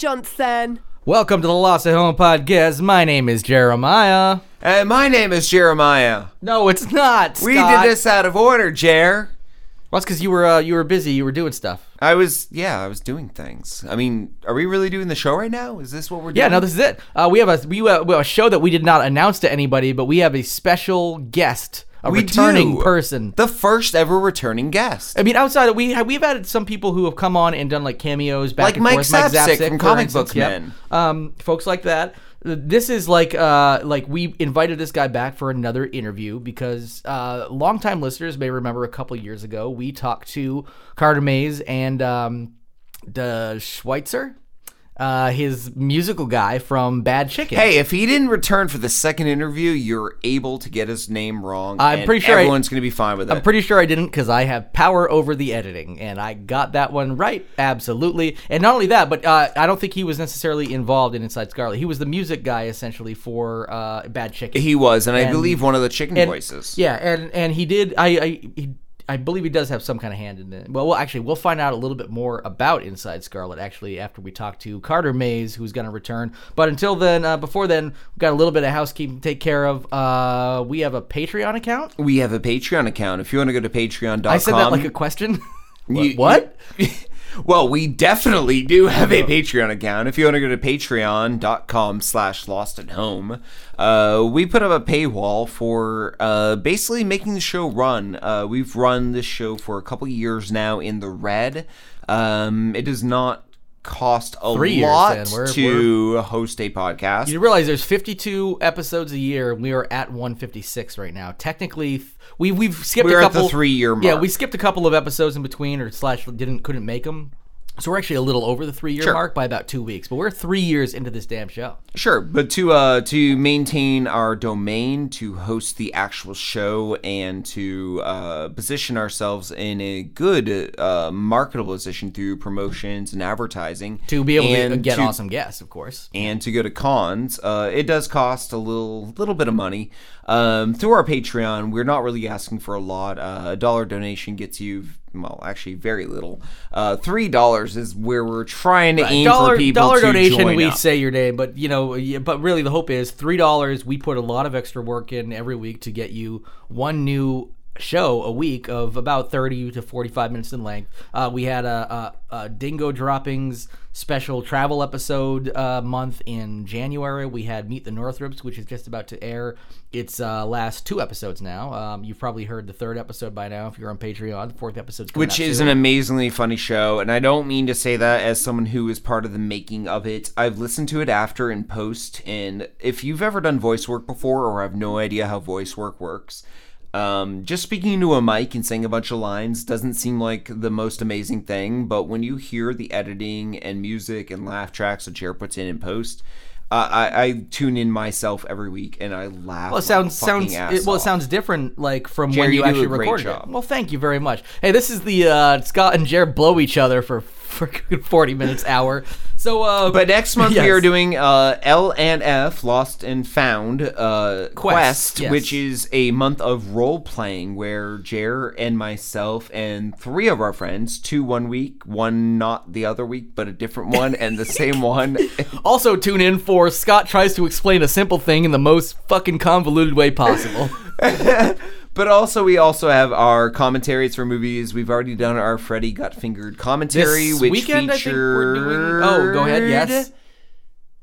Johnson. Welcome to the Lost at Home podcast. My name is Jeremiah. And my name is Jeremiah. No, it's not. We Scott. did this out of order, Jer. Well, that's because you were uh, you were busy. You were doing stuff. I was, yeah, I was doing things. I mean, are we really doing the show right now? Is this what we're doing? Yeah, no, this is it. Uh, we have a we have a show that we did not announce to anybody, but we have a special guest, a We returning do. person. the first ever returning guest. I mean, outside of we have, we've had some people who have come on and done like cameos back Like and Mike forth. Zapcic from Comic instance, Book yep. Men. Um, folks like that. This is like uh like we invited this guy back for another interview because uh longtime listeners may remember a couple years ago we talked to Carter Mays and um the Schweitzer, uh his musical guy from Bad Chicken. Hey, if he didn't return for the second interview, you're able to get his name wrong. I'm and pretty sure everyone's going to be fine with it. I'm pretty sure I didn't because I have power over the editing, and I got that one right, absolutely. And not only that, but uh, I don't think he was necessarily involved in Inside Scarlet. He was the music guy essentially for uh, Bad Chicken. he was, and, I believe one of the chicken and, voices. Yeah, and and he did. I I he, I believe he does have some kind of hand in it. Well, well, actually, we'll find out a little bit more about Inside Scarlet actually after we talk to Carter Mays, who's going to return. But until then, uh, before then, we've got a little bit of housekeeping to take care of. Uh, we have a Patreon account. We have a Patreon account. If you want to go to patreon.com. I said that like a question. You- what? Well, we definitely do have a Patreon account. If you want to go to patreon.com slash lost at home, uh, we put up a paywall for uh, basically making the show run. Uh, we've run this show for a couple years now in the red. Um, it does not cost a Three lot. We're- to host a podcast. You realize there's 52 episodes a year. and We are at 156 right now. Technically, we we've skipped We're a at the couple three-year Yeah, we skipped a couple of episodes in between, or slash didn't couldn't make them. So we're actually a little over the three year Sure. mark by about two weeks. But we're three years into this damn show. Sure, but to uh to maintain our domain, to host the actual show, and to uh, position ourselves in a good uh, marketable position through promotions and advertising, To be able to get to- awesome guests, of course. and to go to cons, uh, it does cost a little little bit of money. Um, through our Patreon, we're not really asking for a lot. Uh, a dollar donation gets you, well, actually very little. Uh, Three dollars is where we're trying to aim dollar for people dollar to donation join we up. say your name but you know but really the hope is three dollars we put a lot of extra work in every week to get you one new show a week of about 30 to 45 minutes in length. Uh, we had a, a, a dingo droppings special travel episode uh, month in january. We had meet the northrops which is just about to air. Its uh, last two episodes now. Um, you've probably heard the third episode by now if you're on patreon. The fourth episode's coming which is soon. an amazingly funny show and i don't mean to say that as someone who is part of the making of it. I've listened to it after in post and if you've ever done voice work before or have no idea how voice work works um, just speaking into a mic and saying a bunch of lines doesn't seem like the most amazing thing but when you hear the editing and music and laugh tracks that Jared puts in in post uh, I, I tune in myself every week and I laugh. Well, it sounds sounds it, well. It sounds different, like from Jerry, when you, you actually recorded job. it. Well, thank you very much. Hey, this is the uh, Scott and Jared blow each other for for forty minutes hour. So, uh, But next month yes. we are doing uh, L and F, Lost and Found uh, Quest, yes. which is a month of role playing where Jer and myself and three of our friends, two one week, one not the other week, but a different one, and the same one. Also, tune in for Scott tries to explain a simple thing in the most fucking convoluted way possible. But also, we also have our commentaries for movies. We've already done our Freddy Got Fingered commentary, This which weekend, I think we're doing- oh, go ahead, yes.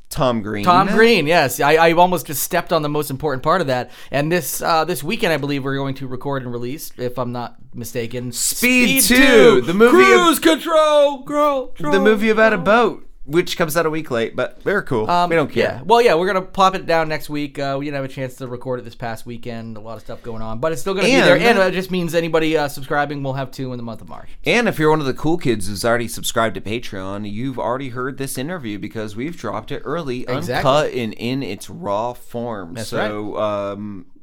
Tom Green. Tom Green, yes, I, I almost just stepped on the most important part of that. And this uh, this weekend, I believe we're going to record and release, if I'm not mistaken, Speed 2, the movie of- Cruise Control, girl, The movie about a boat, which comes out a week late, but they're cool. Um, we don't care. Yeah. Well, yeah, we're gonna pop it down next week. Uh, we didn't have a chance to record it this past weekend. A lot of stuff going on, but it's still gonna be there. And- And it just means anybody uh, subscribing will have two in the month of March. And if you're one of the cool kids who's already subscribed to Patreon, you've already heard this interview because we've dropped it early, Exactly. uncut, and in its raw form. That's so, um, s-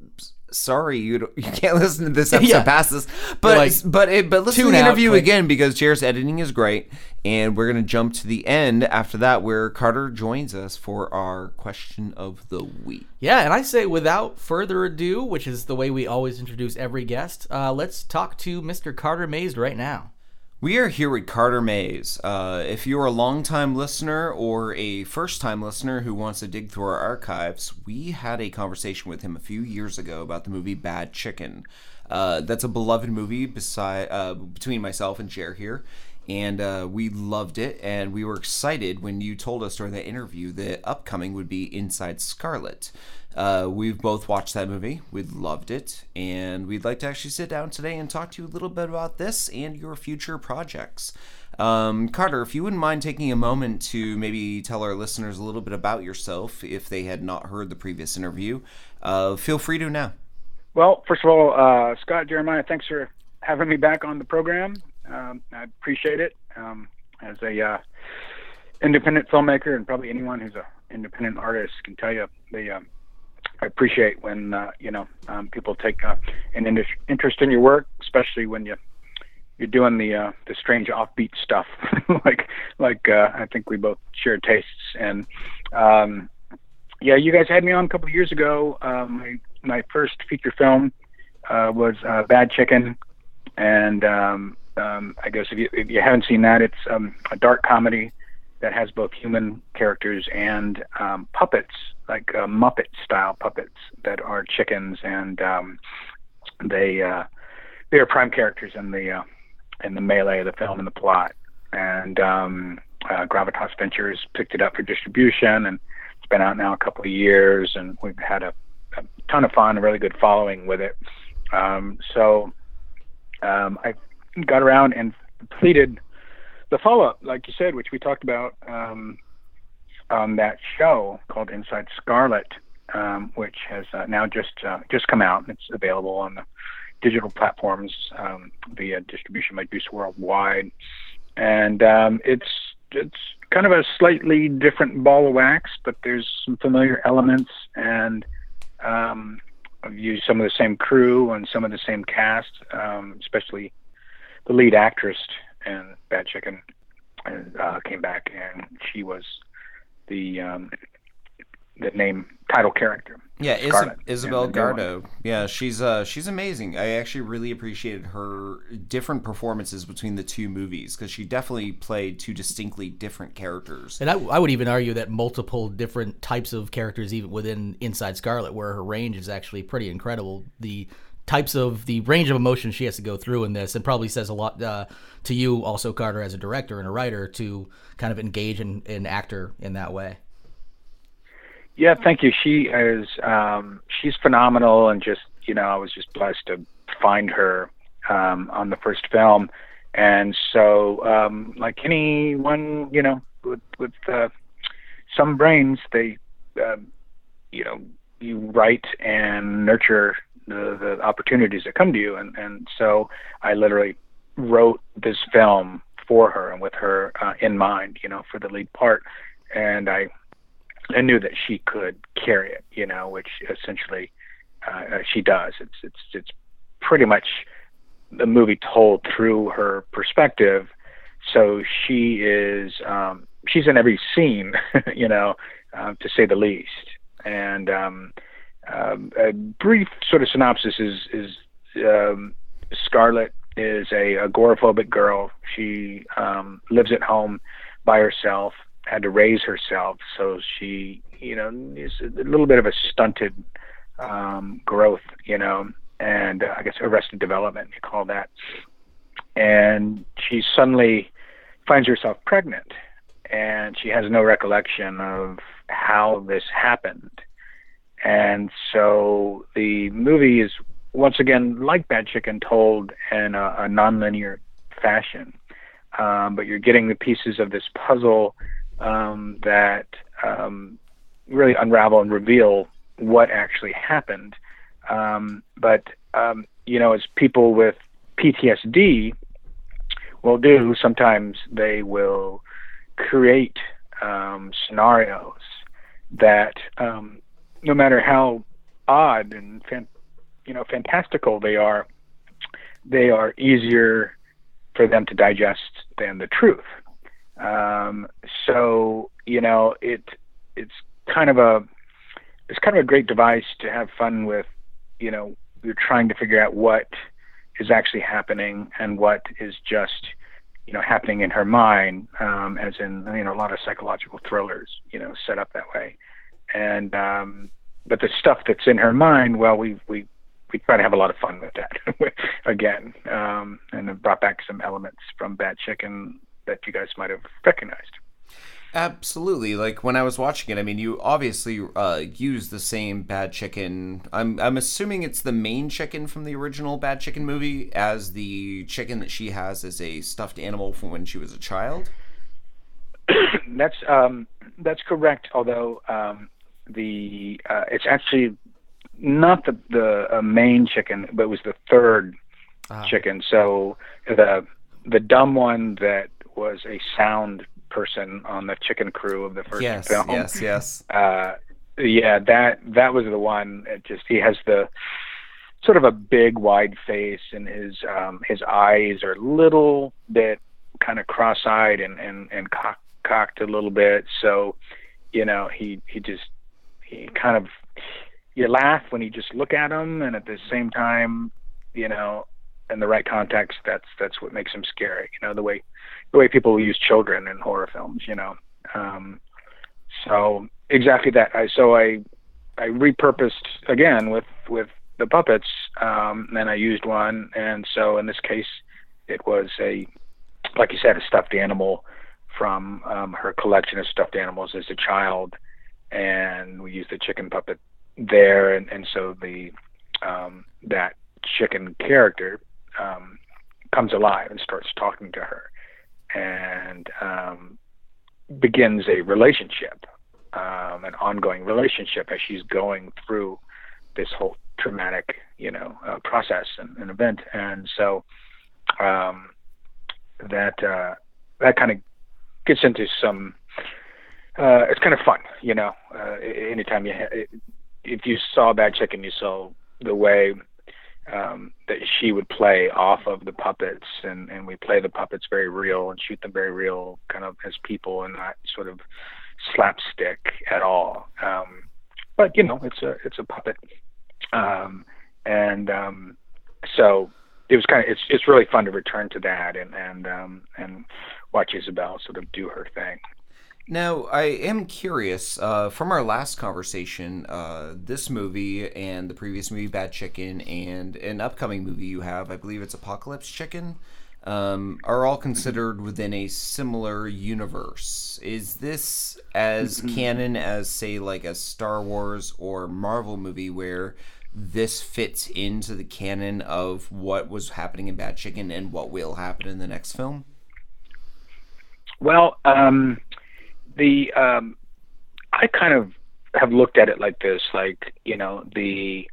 sorry you don't, you can't listen to this episode Yeah. past this, but like, but it, but listen to the interview click. again because Jared's editing is great, and we're gonna jump to the end after that where Carter joins us for our question of the week. Yeah, and I say without further ado, which is the way we always introduce every guest, uh, let's talk to Mr. Carter Mays right now. We are here with Carter Mays. Uh, if you're a long-time listener or a first-time listener who wants to dig through our archives, we had a conversation with him a few years ago about the movie Bad Chicken. Uh, that's a beloved movie beside uh, between myself and Jer here, and uh, we loved it. And we were excited when you told us during that interview that upcoming would be Inside Scarlet. Uh, we've both watched that movie. We loved it. And we'd like to actually sit down today and talk to you a little bit about this and your future projects. Um, Carter, if you wouldn't mind taking a moment to maybe tell our listeners a little bit about yourself if they had not heard the previous interview, uh, feel free to now. Well, first of all, uh, Scott, Jeremiah, thanks for having me back on the program. Um, I appreciate it. Um, as a uh, independent filmmaker, and probably anyone who's an independent artist can tell you, they um, I appreciate when uh, you know um, people take uh, an in- interest in your work, especially when you you're doing the uh, the strange offbeat stuff, like like uh, I think we both share tastes. And um, yeah, you guys had me on a couple of years ago. Um, my my first feature film uh, was uh, Bad Chicken, and um, um, I guess if you if you haven't seen that, it's um, a dark comedy that has both human characters and um, puppets, like uh, Muppet style puppets that are chickens, and um, they uh, they are prime characters in the uh, in the melee of the film and the plot. And um, uh, Gravitas Ventures picked it up for distribution, and it's been out now a couple of years, and we've had a, a ton of fun, a really good following with it. Um, so um, I got around and completed the follow up, like you said, which we talked about um, on that show called Inside Scarlet, um, which has uh, now just uh, just come out. And it's available on the digital platforms um, via distribution by Juice Worldwide, and um, it's it's kind of a slightly different ball of wax, but there's some familiar elements, and um, I've used some of the same crew and some of the same cast, um, especially the lead actress and Bad Chicken uh, came back, and she was the um, the name title character. Yeah, Is- Isabel Gardo. Yeah, she's uh she's amazing. I actually really appreciated her different performances between the two movies because she definitely played two distinctly different characters. And I, I would even argue that multiple different types of characters, even within Inside Scarlet, where her range is actually pretty incredible. The types of the range of emotions she has to go through in this, and probably says a lot uh, to you, also Carter, as a director and a writer, to kind of engage an, actor in that way. Yeah, thank you. She is um, she's phenomenal, and just you know, I was just blessed to find her um, on the first film, and so um, like anyone, you know, with with uh, some brains, they um, you know you write and nurture the, the opportunities that come to you. And, and so I literally wrote this film for her and with her uh, in mind, you know, for the lead part. And I, I knew that she could carry it, you know, which essentially uh, she does. It's, it's, it's pretty much the movie told through her perspective. So she is, um, she's in every scene, you know, uh, to say the least. And, um, um, a brief sort of synopsis is is um, Scarlet is a agoraphobic girl. She um, lives at home by herself, had to raise herself, so she, you know, is a little bit of a stunted um, growth, you know, and uh, I guess arrested development, you call that. And she suddenly finds herself pregnant, and she has no recollection of how this happened and so the movie is once again like Bad Chicken told in a, a nonlinear fashion. Um, but you're getting the pieces of this puzzle um, that um, really unravel and reveal what actually happened. Um, but um, you know, as people with PTSD will do, sometimes they will create um, scenarios that no matter how odd and you know fantastical they are, they are easier for them to digest than the truth. Um, so you know it it's kind of a it's kind of a great device to have fun with. You know, you're trying to figure out what is actually happening and what is just you know, happening in her mind, um, as in you know a lot of psychological thrillers, you know, set up that way. And um, but the stuff that's in her mind, well, we we we try to have a lot of fun with that again, um, and brought back some elements from Bad Chicken that you guys might have recognized. Absolutely. Like when I was watching it, I mean, you obviously uh, use the same Bad Chicken. I'm I'm assuming it's the main chicken from the original Bad Chicken movie as the chicken that she has as a stuffed animal from when she was a child. that's um, that's correct. Although um, the uh, it's actually not the the uh, main chicken, but it was the third uh-huh. chicken. So the the dumb one that was a sound person on the chicken crew of the first yes, film. Yes, yes, uh, yeah, that that was the one. It just he has the sort of a big wide face and his um his eyes are a little bit kind of cross-eyed and and and cock, cocked a little bit so you know he he just kind of you laugh when you just look at him and at the same time you know in the right context that's that's what makes him scary you know the way the way people use children in horror films, you know. Um, so exactly that. I so I I repurposed again with with the puppets, um, and I used one, and so in this case, it was a like you said, a stuffed animal from um, her collection of stuffed animals as a child, and we used the chicken puppet there, and, and so the um, that chicken character um, comes alive and starts talking to her, and um, begins a relationship, um, an ongoing relationship as she's going through this whole traumatic, you know, uh, process and, and, event. And so um, that uh, that kind of gets into some. Uh, it's kind of fun, you know. Uh, anytime you, ha- if you saw Bad Chicken, you saw the way um, that she would play off of the puppets, and and we play the puppets very real and shoot them very real, kind of as people, and not sort of slapstick at all. Um, but you know, it's a it's a puppet, um, and um, so it was kind of it's it's really fun to return to that and and um, and watch Isabel sort of do her thing. Now, I am curious. Uh, from our last conversation, uh, this movie and the previous movie, Bad Chicken, and an upcoming movie you have, I believe it's Apocalypse Chicken, um, are all considered within a similar universe. Is this as mm-hmm. canon as, say, like a Star Wars or Marvel movie where this fits into the canon of what was happening in Bad Chicken and what will happen in the next film? Well, um, the um, I kind of have looked at it like this, like you know the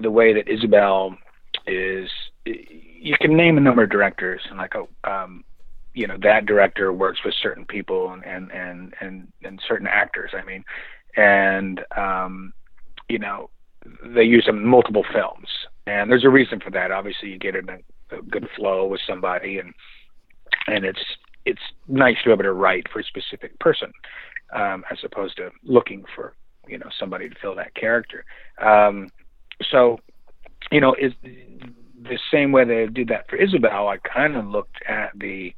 the way that Isabel is. You can name a number of directors, and like oh, um, you know that director works with certain people and and and and, and certain actors. I mean, and um, you know they use them in multiple films, and there's a reason for that. Obviously, you get in a, a good flow with somebody, and and it's it's nice to be able to write for a specific person um, as opposed to looking for you know somebody to fill that character. Um, so you know is the same way they did that for Isabel. I kind of looked at the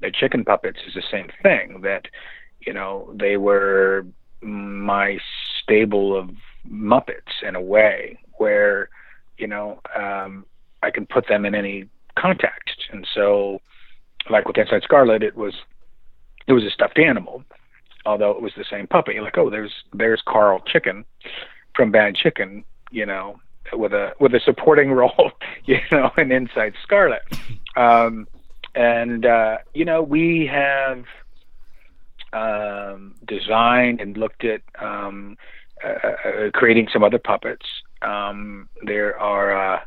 the chicken puppets as the same thing that you know they were my stable of Muppets in a way where you know um, I can put them in any context, and so like with Inside Scarlet, it was it was a stuffed animal, although it was the same puppet. Like, oh, there's there's Carl Chicken from Bad Chicken, you know, with a with a supporting role, you know, in Inside Scarlet. Um, and uh, you know, we have um, designed and looked at um, uh, uh, creating some other puppets. Um, there are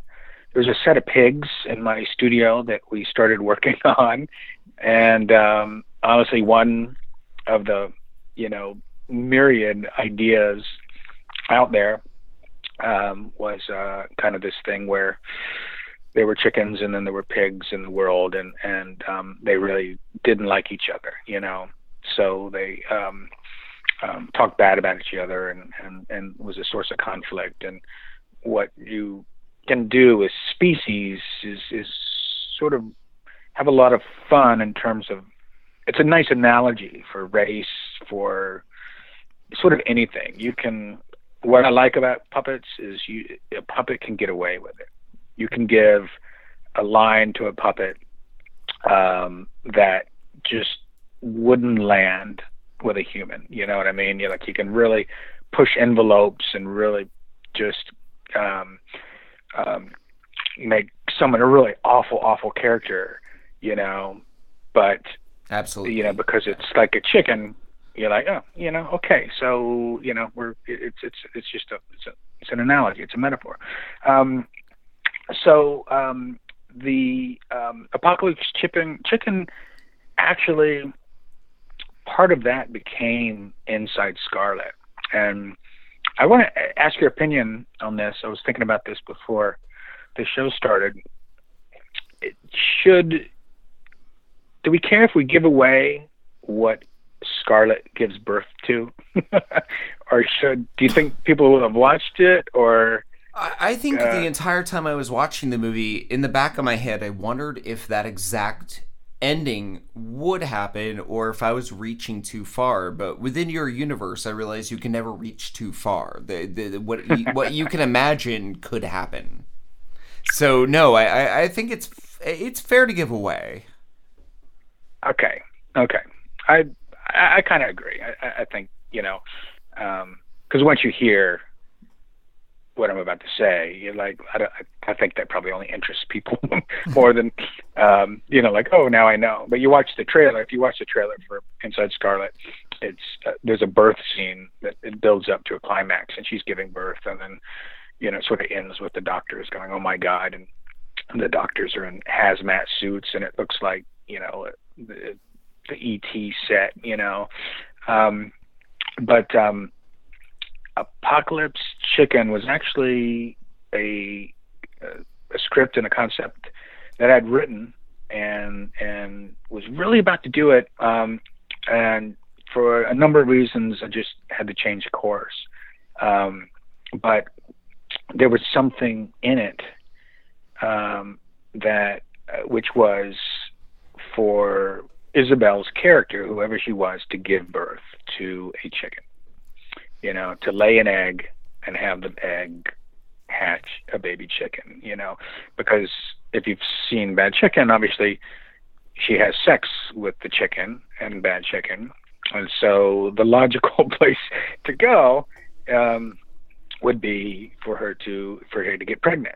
uh, there's a set of pigs in my studio that we started working on, and um, honestly, one of the you know myriad ideas out there um, was uh, kind of this thing where there were chickens and then there were pigs in the world, and and um, they really didn't like each other, you know. So they um, um, talked bad about each other, and and and was a source of conflict. And what you can do with species is is sort of have a lot of fun in terms of it's a nice analogy for race for sort of anything. You can what I like about puppets is you a puppet can get away with it. You can give a line to a puppet um, that just wouldn't land with a human. You know what I mean? You like you can really push envelopes and really just um, um, make someone a really awful, awful character. You know, but Absolutely. you know because it's like a chicken. You're like, oh, you know, okay, so you know, we're it's it's it's just a it's a it's an analogy, it's a metaphor. Um, so um, the um, apocalypse chicken chicken actually part of that became Inside Scarlet, and I want to ask your opinion on this. I was thinking about this before the show started. It should do we care if we give away what Scarlet gives birth to, or should do you think people will have watched it or? I I think Uh, the entire time I was watching the movie, in the back of my head, I wondered if that exact ending would happen or if I was reaching too far. But within your universe, I realize you can never reach too far. The, the, what, you, what you can imagine could happen. So no, I, I, I think it's it's fair to give away. Okay, okay, I I, I kind of agree. I, I- I think you know, um, because once you hear what I'm about to say, you're like, I, I think that probably only interests people more than, um, you know, like, oh, now I know. But you watch the trailer. If you watch the trailer for Inside Scarlet, it's uh, there's a birth scene that it builds up to a climax, and she's giving birth, and then, you know, it sort of ends with the doctors going, oh my god, and the doctors are in hazmat suits, and it looks like, you know, the the ET set, you know. Um, but um, Apocalypse Chicken was actually a a script and a concept that I'd written and and was really about to do it. Um, and for a number of reasons, I just had to change course. Um, but there was something in it um, that, uh, which was for Isabel's character, whoever she was, to give birth to a chicken. You know, to lay an egg and have the egg hatch a baby chicken. You know, because if you've seen Bad Chicken, obviously she has sex with the chicken and Bad Chicken, and so the logical place to go um, would be for her to for her to get pregnant.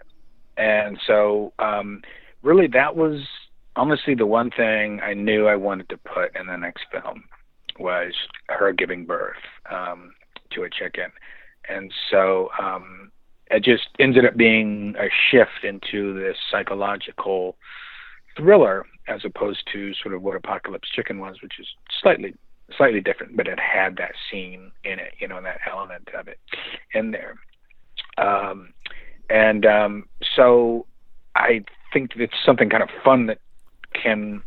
And so, um, really, that was honestly the one thing I knew I wanted to put in the next film was her giving birth um, to a chicken, and so um, it just ended up being a shift into this psychological thriller as opposed to sort of what Apocalypse Chicken was, which is slightly slightly different, but it had that scene in it, you know, that element of it in there. Um, and um, so I think it's something kind of fun that can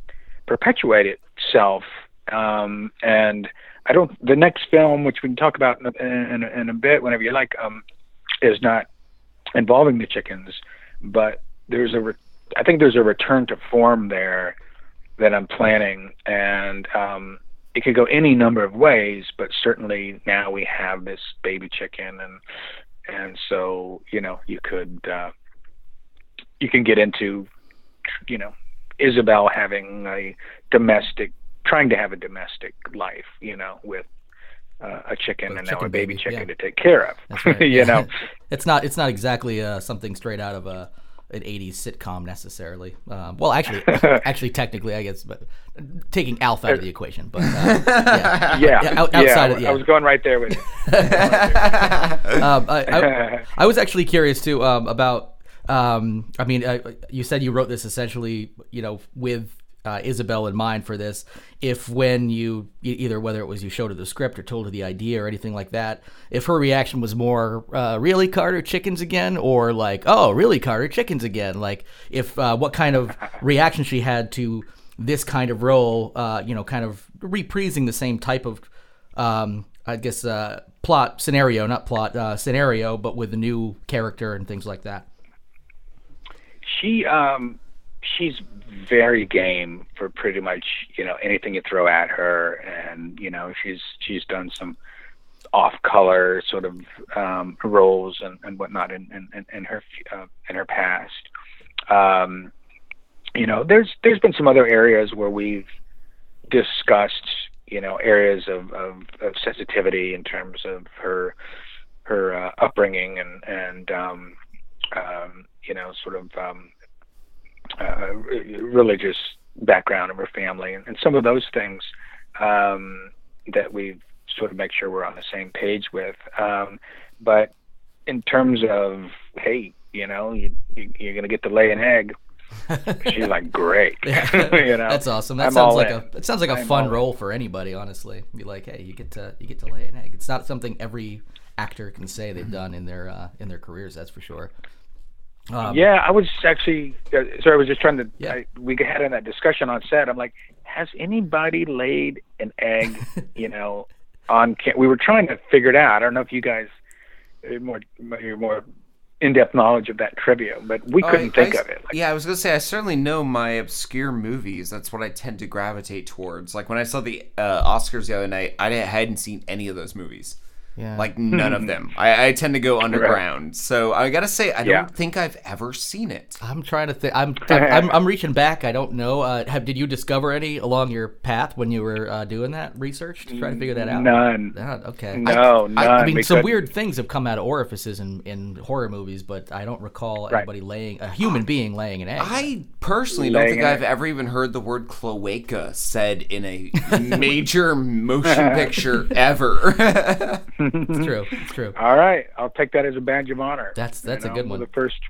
perpetuate itself. Um, and I don't. The next film, which we can talk about in a, in in a bit, whenever you like, um, is not involving the chickens, but there's a. Re- I think there's a return to form there that I'm planning, and um, it could go any number of ways. But certainly now we have this baby chicken, and and so you know you could uh, you can get into you know Isabel having a domestic, trying to have a domestic life, you know, with uh, a chicken With and chicken now a baby, baby, chicken yeah. to take care of. Right. you know, it's not it's not exactly uh, something straight out of a an '80s sitcom necessarily. Um, well, actually, actually, technically, I guess, but taking Alf out of the equation. But uh, yeah, yeah, Yeah, out- yeah, outside of- I was going right there with you. um, I, I, I was actually curious too um, about. Um, I mean, uh, you said you wrote this essentially, you know, with uh, Isabel in mind for this. If when you either whether it was you showed her the script or told her the idea or anything like that, if her reaction was more uh, really Carter chickens again, or like oh really Carter chickens again, like if uh, what kind of reaction she had to this kind of role, uh, you know, kind of reprising the same type of um, I guess uh, plot scenario, not plot uh, scenario, but with a new character and things like that. she um she's very game for pretty much you know anything you throw at her, and you know she's she's done some off color sort of um, roles and, and whatnot in, in, in her uh, in her past. Um, you know, there's there's been some other areas where we've discussed you know areas of, of, of sensitivity in terms of her her uh, upbringing and and um, um, you know sort of um, uh, religious background of her family and, and some of those things um, that we've sort of make sure we're on the same page with. Um, but in terms of hey, you know, you, you you're gonna get to lay an egg. She's like, great. Yeah. you know, That's awesome. That I'm sounds like in. a it sounds like a I'm fun all in. role for anybody. Honestly, be like, hey, you get to you get to lay an egg. It's not something every actor can say Mm-hmm. they've done in their uh, in their careers. That's for sure. Um, yeah, I was actually uh, sorry. I was just trying to. Yeah. I, we had in that discussion on set. I'm like, has anybody laid an egg? you know, on cam- we were trying to figure it out. I don't know if you guys uh, more you're more in-depth knowledge of that trivia, but we couldn't I- think I- of it. Like, yeah, I was gonna say I certainly know my obscure movies. That's what I tend to gravitate towards. Like when I saw the uh, Oscars the other night, I didn't- hadn't seen any of those movies. Yeah. Like none of them. I, I tend to go underground. So I gotta say, I Yeah. don't think I've ever seen it. I'm trying to think. I'm, I'm I'm reaching back. I don't know. Uh, have did you discover any along your path when you were uh, doing that research to try to figure that out? None. None, okay. No, none. I, I mean, We some weird things have come out of orifices in, in horror movies, but I don't recall Right. anybody laying a human being laying an egg. I personally don't think. I've ever even heard the word cloaca said in a major motion picture ever. It's true. It's true. All right, I'll take that as a badge of honor. That's that's You a good one. The first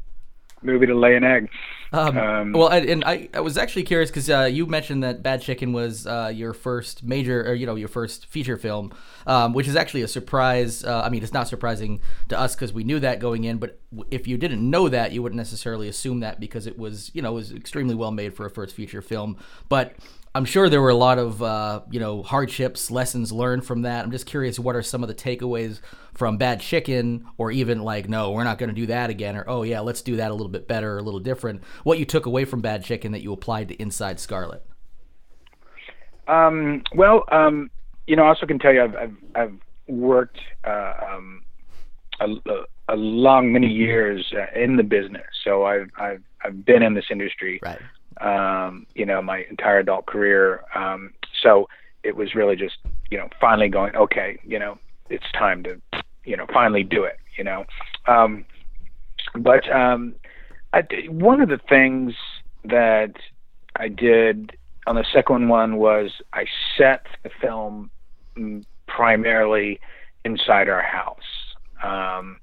movie to lay an egg. Um, Um, well, and, and I, I was actually curious because uh, you mentioned that Bad Chicken was uh, your first major, or you know, your first feature film, um, which is actually a surprise. Uh, I mean, it's not surprising to us because we knew that going in, but if you didn't know that, you wouldn't necessarily assume that because it was, you know, it was extremely well made for a first feature film. But I'm sure there were a lot of, uh, you know, hardships, lessons learned from that. I'm just curious, what are some of the takeaways from Bad Chicken, or even like, no, we're not going to do that again, or oh yeah, let's do that a little bit better, a little different. What you took away from Bad Chicken that you applied to Inside Scarlet? Um, well, um, you know, I also can tell you I've I've, I've worked uh, um, a, a, a long many years uh, in the business, so I've I've I've been in this industry, Right. Um, you know, my entire adult career. Um, so it was really just you know finally going okay, you know, it's time to you know finally do it, you know. Um, but um, I, one of the things that I did on the second one was I set the film mm, primarily inside our house, um,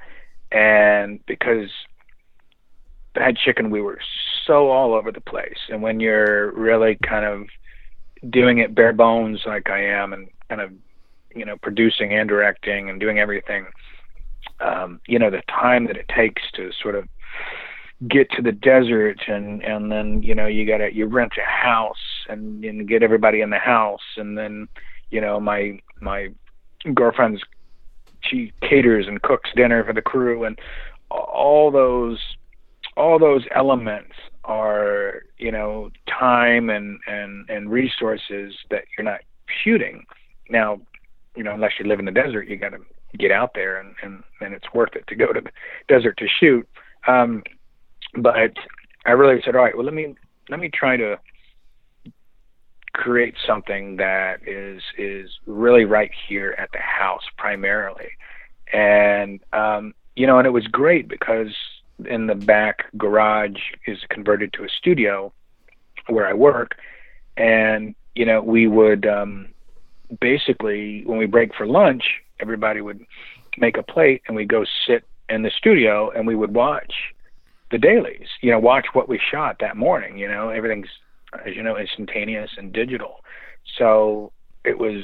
and because Bad Chicken, we were so all over the place, and when you're really kind of doing it bare bones like I am, and kind of you know producing and directing and doing everything, um, you know the time that it takes to sort of get to the desert and and then you know you gotta you rent a house and and get everybody in the house. And then you know my my girlfriend's she caters and cooks dinner for the crew and all those all those elements are you know time and and and resources that you're not shooting. Now you know unless you live in the desert you got to get out there and and and it's worth it to go to the desert to shoot. Um but I really said, all right, well, let me let me try to create something that is is really right here at the house primarily, and um, you know, and it was great because in the back garage is converted to a studio where I work, and you know, we would um, basically when we break for lunch, everybody would make a plate and we go sit in the studio and we would watch the dailies, you know, watch what we shot that morning. You know, everything's, as you know, instantaneous and digital. So it was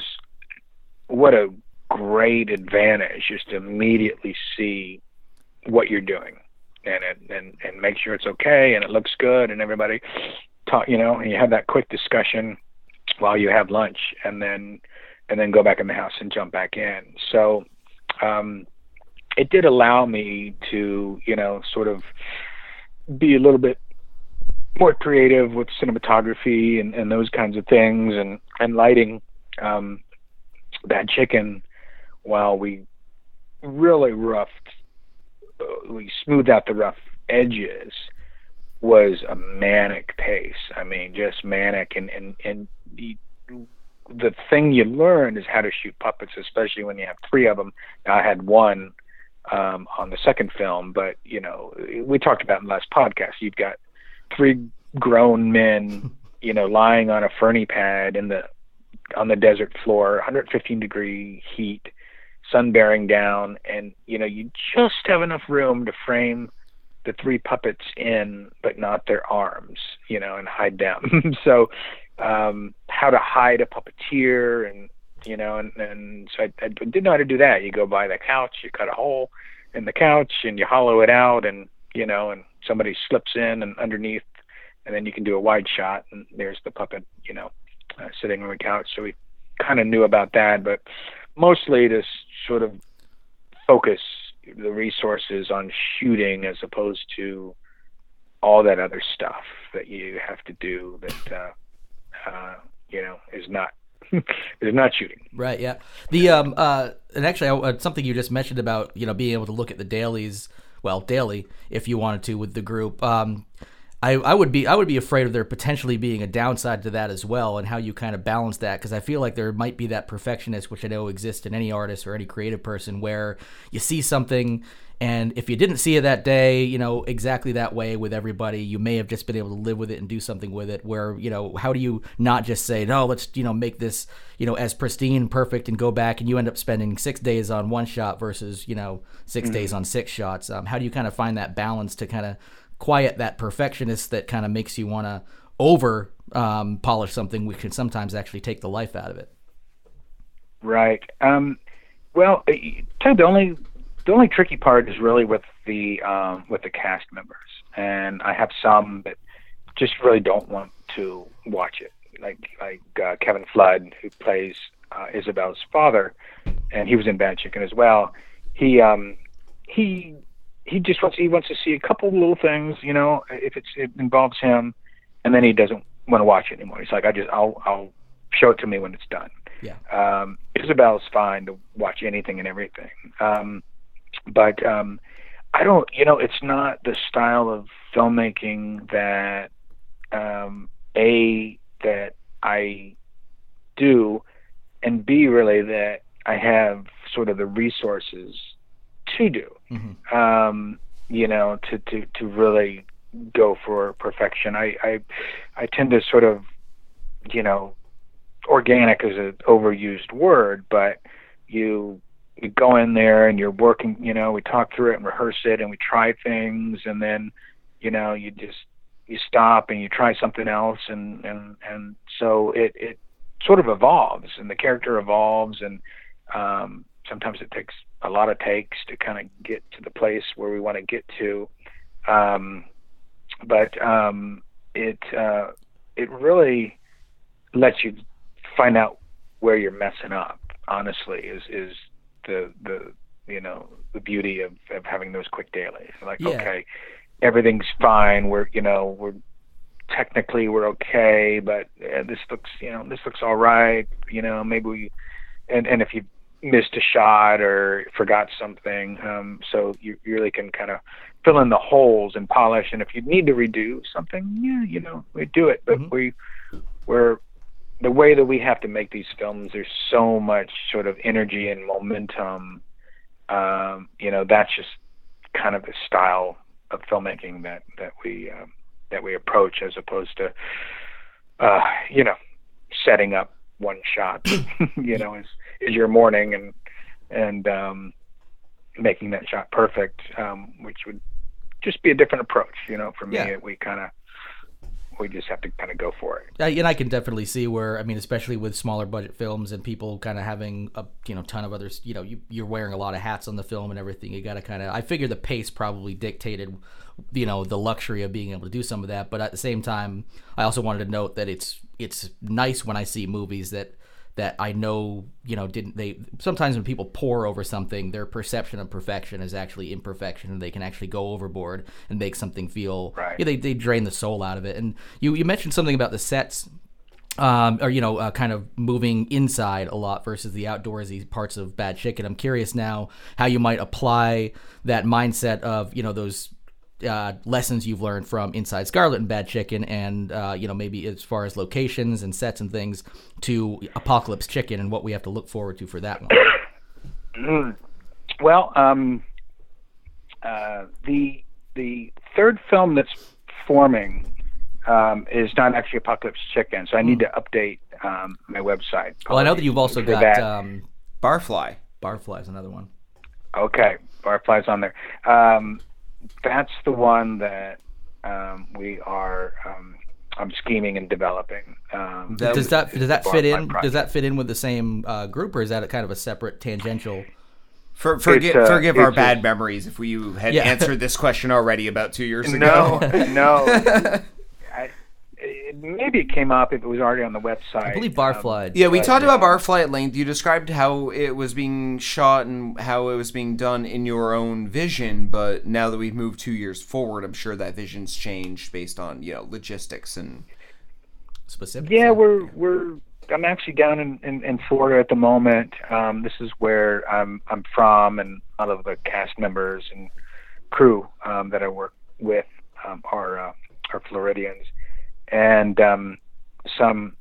what a great advantage just to immediately see what you're doing and it, and and make sure it's okay and it looks good and everybody talk, you know, and you have that quick discussion while you have lunch and then and then go back in the house and jump back in. So um, it did allow me to, you know, sort of be a little bit more creative with cinematography and, and those kinds of things and and lighting. Um, Bad Chicken, while we really roughed, we smoothed out the rough edges, was a manic pace. I mean, just manic and and and. The, the thing you learn is how to shoot puppets, especially when you have three of them. I had one um, on the second film, but you know, we talked about in the last podcast. You've got three grown men, you know, lying on a ferny pad in the on the desert floor, 115 degree heat, sun bearing down, and you know, you just have enough room to frame the three puppets in, but not their arms, you know, and hide them. so um, how to hide a puppeteer and you know and, and so I, I didn't know how to do that you go by the couch you cut a hole in the couch and you hollow it out and you know and somebody slips in and underneath and then you can do a wide shot and there's the puppet you know uh, sitting on the couch so we kind of knew about that but mostly to sort of focus the resources on shooting as opposed to all that other stuff that you have to do that uh, uh, you know, is not is not shooting. Right. Yeah. The um uh and actually uh, something you just mentioned about you know being able to look at the dailies well daily if you wanted to with the group. Um, I, I would be I would be afraid of there potentially being a downside to that as well, and how you kind of balance that because I feel like there might be that perfectionist, which I know exists in any artist or any creative person, where you see something and if you didn't see it that day, you know, exactly that way with everybody, you may have just been able to live with it and do something with it. Where, you know, how do you not just say, no, let's, you know, make this, you know, as pristine, perfect, and go back and you end up spending six days on one shot versus, you know, 6 mm-hmm. days on six shots? Um, how do you kind of find that balance to kind of quiet that perfectionist that kind of makes you want to over um, polish something, which can sometimes actually take the life out of it? Right. Um, well, Ted, the only the only tricky part is really with the um, with the cast members, and I have some that just really don't want to watch it, like like uh, Kevin Flood, who plays uh, Isabel's father, and he was in Bad Chicken as well. He um, he he just wants he wants to see a couple little things, you know, if it's it involves him, and then he doesn't want to watch it anymore. He's like, I just I'll I'll show it to me when it's done. Yeah. Um, Isabel's fine to watch anything and everything. Um, but um, I don't, you know, it's not the style of filmmaking that um, a that I do, and b really that I have sort of the resources to do. Mm-hmm. Um, you know, to to to really go for perfection. I I I tend to sort of, you know, organic is an overused word, but you you go in there and you're working you know we talk through it and rehearse it and we try things and then you know you just you stop and you try something else and and and so it it sort of evolves and the character evolves and um sometimes it takes a lot of takes to kind of get to the place where we want to get to um but um it uh it really lets you find out where you're messing up honestly is is the the you know the beauty of, of having those quick dailies. Like yeah. okay, everything's fine. We're you know we're technically we're okay, but uh, this looks you know this looks all right. You know maybe we and and if you missed a shot or forgot something, um, so you, you really can kind of fill in the holes and polish. And if you need to redo something, yeah, you know we do it. But mm-hmm. we we're the way that we have to make these films, there's so much sort of energy and momentum. Um, you know, that's just kind of the style of filmmaking that that we um, that we approach, as opposed to, uh, you know, setting up one shot. you know, is is your morning and and um, making that shot perfect, um, which would just be a different approach. You know, for me, yeah. we kind of we just have to kind of go for it. Uh, and I can definitely see where I mean, especially with smaller budget films and people kind of having a you know ton of others. You know, you, you're wearing a lot of hats on the film and everything. You got to kind of. I figure the pace probably dictated, you know, the luxury of being able to do some of that. But at the same time, I also wanted to note that it's it's nice when I see movies that that I know, you know, didn't they sometimes when people pour over something, their perception of perfection is actually imperfection and they can actually go overboard and make something feel Right. yeah, they, they drain the soul out of it. And you, you mentioned something about the sets um, or you know, uh, kind of moving inside a lot versus the outdoorsy parts of Bad Chicken. I'm curious now how you might apply that mindset of you know those uh, lessons you've learned from Inside Scarlet and Bad Chicken, and uh, you know maybe as far as locations and sets and things to Apocalypse Chicken and what we have to look forward to for that one. Well, um, uh, the the third film that's forming um, is not actually Apocalypse Chicken, so I need to update um, my website. Well, I know that you've also got that. um, Barfly. Barfly's another one. Okay, Barfly's on there. Um, that's the one that um, we are. Um, I'm scheming and developing. Um, That Does that does that fit in? project. Does that fit in with the same uh, group, or is that a kind of a separate tangential? For, forgive It's, uh, forgive our bad a- memories if we had Yeah. answered this question already about two years ago. no. I, it, maybe it came up if it was already on the website. I believe Um, Barfly. Yeah, we But, talked about Barfly at length. You described how it was being shot and how it was being done in your own vision, but now that we've moved two years forward, I'm sure that vision's changed based on you know logistics and specific. Yeah, we're we're. I'm actually down in, in, in Florida at the moment. Um, this is where I'm I'm from, and a lot of the cast members and crew um, that I work with um, are uh, are Floridians, and um, some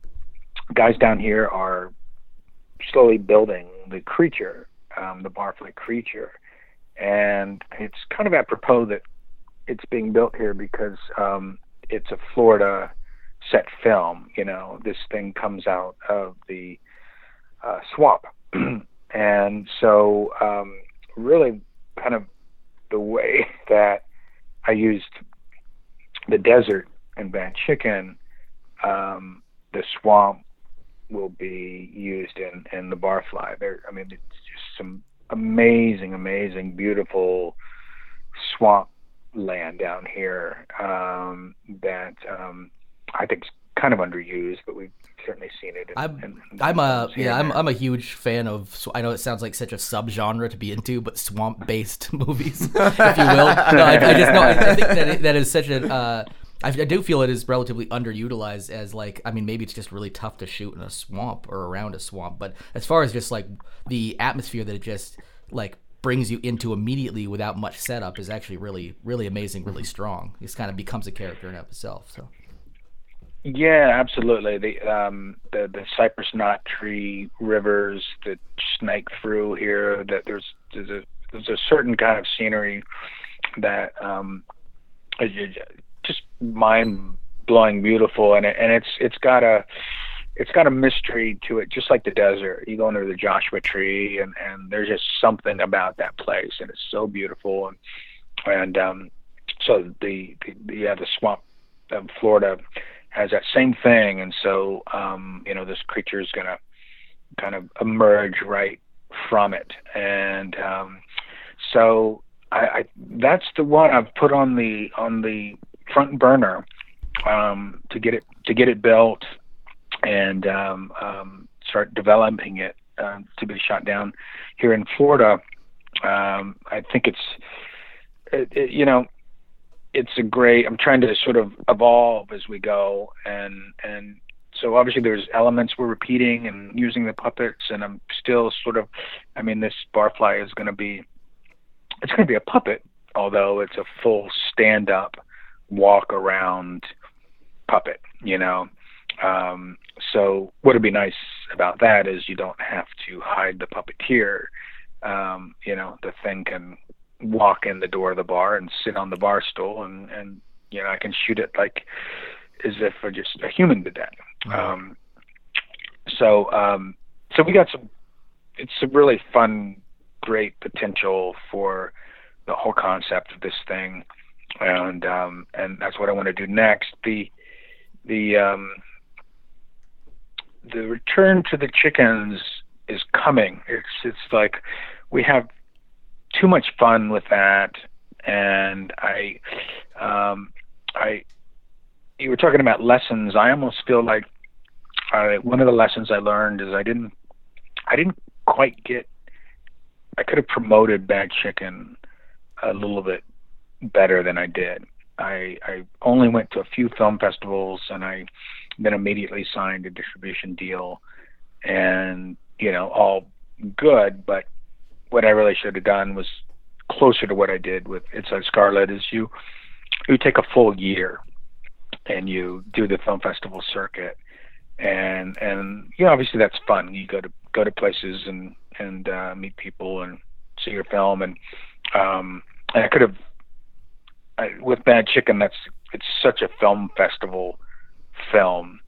guys down here are slowly building the creature, um, the Barfly creature, and it's kind of apropos that it's being built here because um, it's a Florida set film. You know, this thing comes out of the uh, swamp, and so um, really, kind of the way that I used the desert in Bad Chicken, um, the swamp will be used in in the Barfly. There, I mean, it's just some amazing, amazing, beautiful swamp land down here um, that um, I think is kind of underused, but we've certainly seen it. In, I'm in- in I'm a yeah I'm. I'm a huge fan of. I know it sounds like such a subgenre to be into, but swamp based movies, if you will. No, I, I just know. I, I think that it, that is such a. Uh, I, I do feel it is relatively underutilized as like I mean maybe it's just really tough to shoot in a swamp or around a swamp, but as far as just like the atmosphere that it just like brings you into immediately without much setup is actually really really amazing, really strong. It kind of becomes a character in and of itself. So. Yeah, absolutely. The um the the cypress knot tree rivers that snake through here. That there's there's a there's a certain kind of scenery that um just mind blowing beautiful, and it, and it's it's got a it's got a mystery to it, just like the desert. You go under the Joshua tree, and and there's just something about that place, and it's so beautiful, and and um so the, the yeah the swamp of Florida has that same thing, and so um, you know this creature is going to kind of emerge right from it, and um, so I, I that's the one I've put on the on the front burner um, to get it to get it built and um, um, start developing it uh, to be shot down here in Florida. Um, I think it's it, it, you know it's a great i'm trying to sort of evolve as we go and and so obviously there's elements we're repeating and using the puppets and i'm still sort of i mean this barfly is going to be it's going to be a puppet although it's a full stand up walk around puppet you know um, so what would be nice about that is you don't have to hide the puppeteer um, you know the thing can walk in the door of the bar and sit on the bar stool and and you know I can shoot it like as if just a human did that. Um, so um, so we got some. It's a really fun, great potential for the whole concept of this thing, and um, and that's what I want to do next. The the um, the return to the chickens is coming. It's it's like we have too much fun with that, and I um, I you were talking about lessons. I almost feel like I, one of the lessons I learned is I didn't I didn't quite get I could have promoted Bad Chicken a little bit better than I did. I I only went to a few film festivals and I then immediately signed a distribution deal. And you know all good but what I really should have done was closer to what I did with Inside Scarlet is you you take a full year and you do the film festival circuit. And and you know obviously that's fun. You go to go to places and and uh, meet people and see your film. And um and I could have I, with Bad Chicken that's it's such a film festival film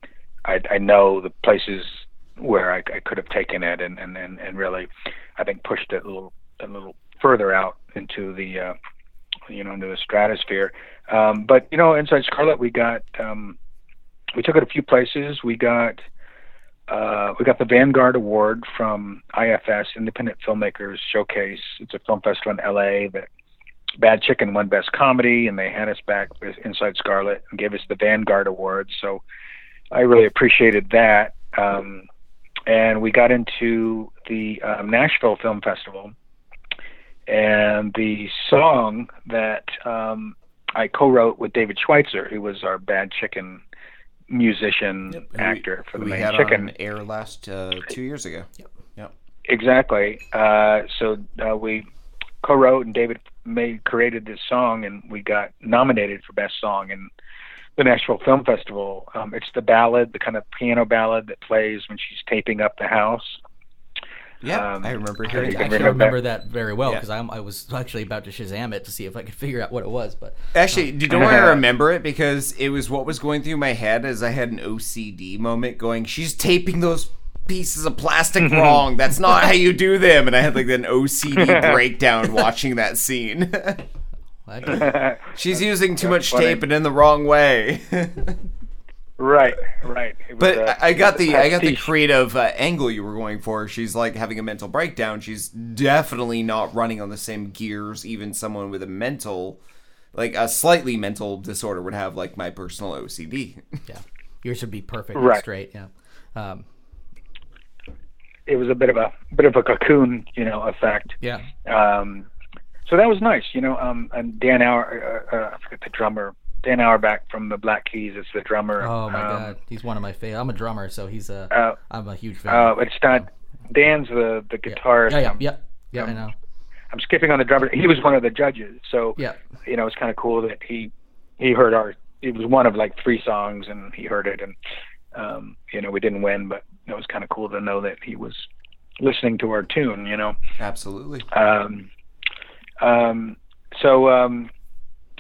I I know the places where I, I could have taken it and, and and and really I think pushed it a little a little further out into the uh you know into the stratosphere um but you know inside scarlet we got um we took it a few places. We got uh, we got the Vanguard Award from IFS Independent Filmmakers Showcase. It's a film festival in LA that Bad Chicken won Best Comedy, and they had us back with Inside Scarlet and gave us the Vanguard Award. So I really appreciated that. Um, and we got into the um, Nashville Film Festival, and the song that um, I co-wrote with David Schweitzer, who was our Bad Chicken musician Yep. actor for the we main had chicken. air last uh, two years ago. Yep. Yep. Exactly. Uh, so uh, we co-wrote and David made created this song, and we got nominated for best song in the Nashville Film Festival. Um, it's the ballad, the kind of piano ballad that plays when she's taping up the house. Yeah, Um, I remember I hearing think I that. actually remember back. that very well because I'm I was actually about to Shazam it to see if I could figure out what it was, but Actually, do you know why I remember it? Because it was what was going through my head as I had an OCD moment going, she's taping those pieces of plastic wrong. That's not how you do them. And I had like an OCD breakdown watching that scene. I, she's using too much funny. tape and in the wrong way. Right, right. Was, But uh, I I got the I got the creative uh, angle you were going for. She's like having a mental breakdown. She's definitely not running on the same gears even someone with a mental like a slightly mental disorder would have like my personal OCD. yeah, yours would be perfect, Right. straight. Yeah, um, it was a bit of a bit of a cocoon, you know, effect. yeah. Um, so that was nice, you know. Um, and Dan Auer, uh, uh, I forget the drummer, Dan Auerbach from the Black Keys. is the drummer. Oh my um, god, he's one of my favorite. I'm a drummer, so he's a. Uh, am a huge fan. uh, it's not Dan's the the guitarist. yeah, yeah, I'm- yeah, yeah. I um, know. I'm skipping on the drummer. He was one of the judges, so Yeah, you know it's kind of cool that he he heard our. It was one of like three songs, and he heard it, and um, you know we didn't win, but it was kind of cool to know that he was listening to our tune. You know. Absolutely. Um, um, so, um,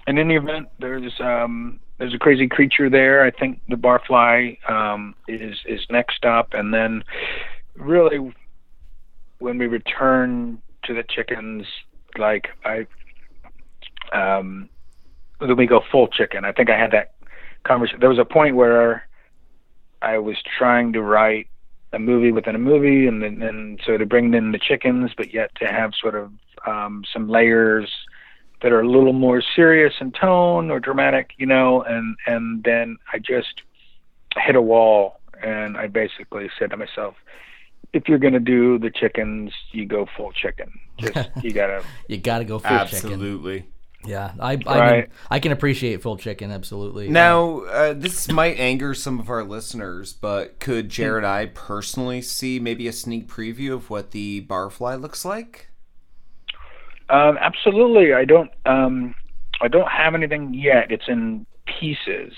in any event, there's um, there's a crazy creature there. I think the barfly um, is is next up, and then really when we return to the chickens, like I, um, then we go full chicken. I think I had that conversation. There was a point where I was trying to write a movie within a movie, and then and so to bring in the chickens, but yet to have sort of um, some layers that are a little more serious in tone or dramatic, you know, and and then I just hit a wall, and I basically said to myself, if you're gonna do the chickens, you go full chicken. Just you gotta you got to go full chicken. Absolutely. Yeah, I I, can, Right. I can appreciate full chicken. Absolutely. Now, uh, this might anger some of our listeners, but could Jared and I personally see maybe a sneak preview of what the barfly looks like? Um, absolutely. I don't. Um, I don't have anything yet. It's in pieces,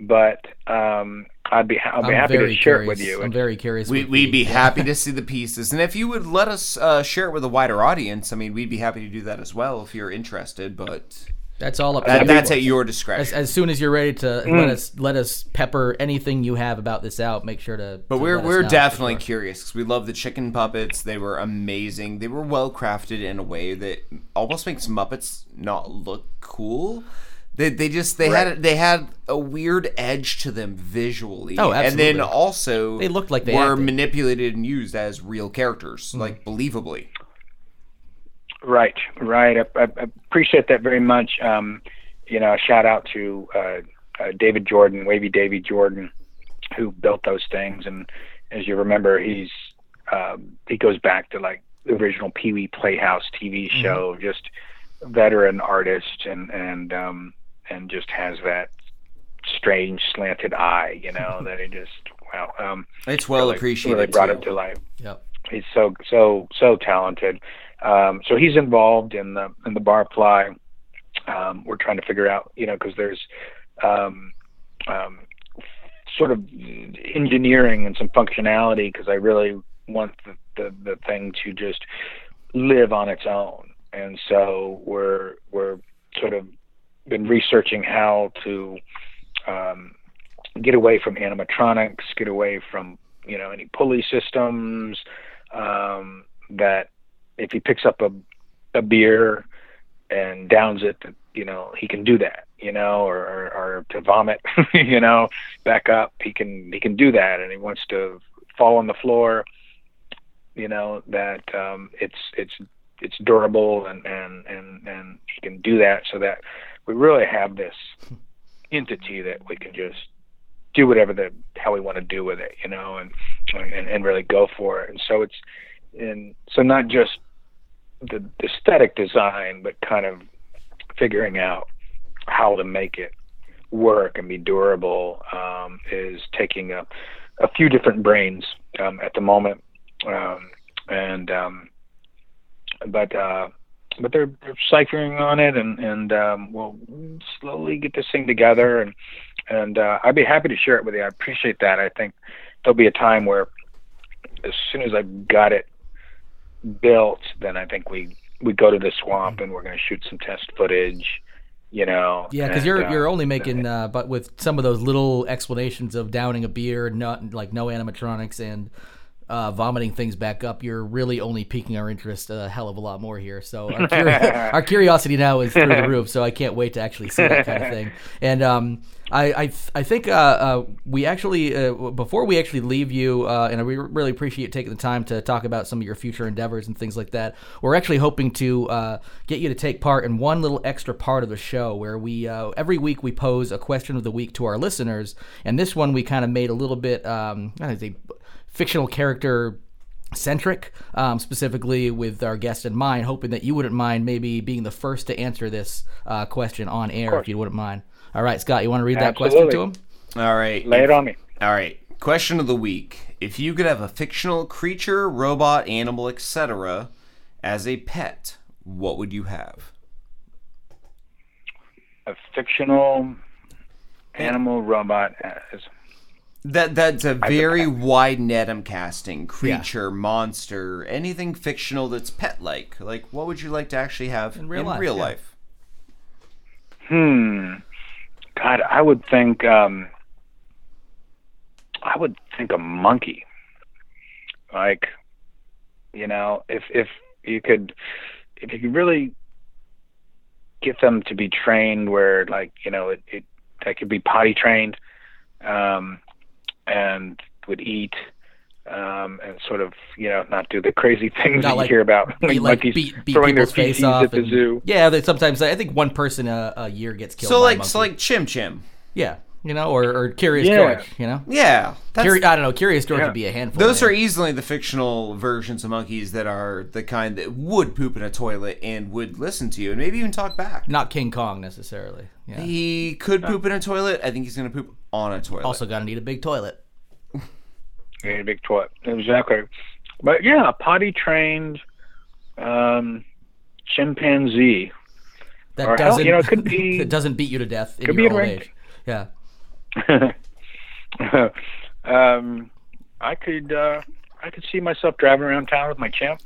but um, I'd be. I'll be I'm happy to very share curious. it with you. I'm very curious. We, we'd be happy to see the pieces, and if you would let us uh, share it with a wider audience, I mean, we'd be happy to do that as well if you're interested. But That's all up. to that, you. that's at your as, discretion. as soon as you're ready to Mm. let us let us pepper anything you have about this out, make sure to. But to we're let we're know, definitely sure. curious because we love the chicken puppets. They were amazing. They were well crafted in a way that almost makes Muppets not look cool. They, they just they Right. had they had a weird edge to them visually. Oh, absolutely. And then also They looked like they were acted. Mm-hmm. manipulated and used as real characters, like believably. Right, right. I, I, appreciate that very much. Um, you know, a shout out to uh, uh, David Jordan, Wavy Davy Jordan, who built those things. And as you remember, he's um, he goes back to like the original Pee Wee Playhouse TV show, just veteran artist, and and um, and just has that strange slanted eye, you know, that he just wow. Um, It's well really- appreciated. Really brought too. him to life Yep. he's so so so talented. Um, so he's involved in the in the barfly. Um, we're trying to figure out, you know, because there's um, um, sort of engineering and some functionality. Because I really want the, the the thing to just live on its own, and so we're we're sort of been researching how to um, get away from animatronics, get away from you know any pulley systems. Um, that if he picks up a a beer and downs it, you know he can do that. You know, or, or, or to vomit, you know, back up. He can he can do that, and he wants to fall on the floor. You know that um, it's it's it's durable and and and and he can do that so that we really have this entity that we can just do whatever the hell we want to do with it, you know, and and, and really go for it. And so it's and so not just the, the aesthetic design, but kind of figuring out how to make it work and be durable um, is taking a, a few different brains um, at the moment, um, and um, but uh, but they're they're ciphering on it, and and um, we'll slowly get this thing together, and and uh, I'd be happy to share it with you. I appreciate that. I think there'll be a time where, as soon as I've got it built, then I think we we go to the swamp and we're going to shoot some test footage. You know, Yeah, because you're you're only making, uh, but with some of those little explanations of downing a beer, not like no animatronics and uh, vomiting things back up, you're really only piquing our interest a hell of a lot more here. So our, curi- our curiosity now is through the roof. So I can't wait to actually see that kind of thing. And um, I I, th- I think uh, uh, we actually uh, before we actually leave you, uh, and I re- really appreciate you taking the time to talk about some of your future endeavors and things like that. We're actually hoping to uh, get you to take part in one little extra part of the show where we uh, every week we pose a question of the week to our listeners, and this one we kind of made a little bit um, I don't say fictional character centric, um, specifically with our guest in mind, hoping that you wouldn't mind maybe being the first to answer this uh, question on air, if you wouldn't mind. All right, Scott, you want to read that question to him? All right. Lay it on me. All right. Question of the week. If you could have a fictional creature, robot, animal, etc. as a pet, what would you have? A fictional animal robot as That that's a very wide net I'm casting. Creature, monster, anything fictional that's pet like. Like what would you like to actually have in real life, real yeah. life? Hmm. God, I would think. Um, I would think a monkey. Like, you know, if if you could, if you could really get them to be trained where, like, you know, it it they could be potty trained, um, and would eat. Um, and sort of, you know, not do the crazy things Not that like- you hear about, Beat, like like monkeys beat, beat throwing their face feces off at the and- zoo. Yeah, they sometimes I think one person a, a year gets killed. So by a like so like Chim Chim. yeah, you know, or, or Curious Yeah. George, you know. Yeah. That's, Curi- I don't know. Curious George Yeah. would be a handful. those man. are easily the fictional versions of monkeys that are the kind that would poop in a toilet and would listen to you and maybe even talk back. not King Kong necessarily. Yeah. He could poop in a toilet. I think he's gonna poop on a toilet. Also, gonna need a big toilet. Need a big toilet. Exactly. But yeah, potty trained um, chimpanzee. That Or doesn't you know, it could be- that doesn't beat you to death in could be your in old age. Yeah. um, I could uh, I could see myself driving around town with my chimp.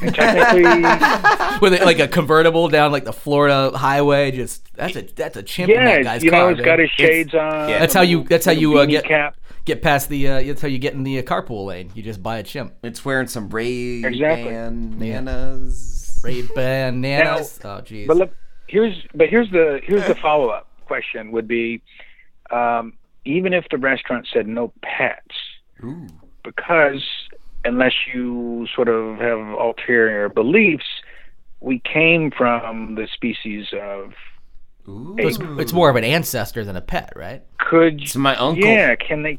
And technically, With it, like a convertible down like the Florida highway, just that's a that's a chimp in that yeah, guy's you know, car. he's man. got his shades on. yeah. That's how you. That's how you uh, get cap. get past the. Uh, that's how you get in the uh, carpool lane. You just buy a chimp. It's wearing some Ray Exactly. bananas. Ray bananas. oh jeez. But look, here's but here's the here's the follow up question would be, um, even if the restaurant said no pets, Ooh. because unless you sort of have ulterior beliefs, we came from the species of Ooh. it's, it's more of an ancestor than a pet, right? could So my uncle- yeah can they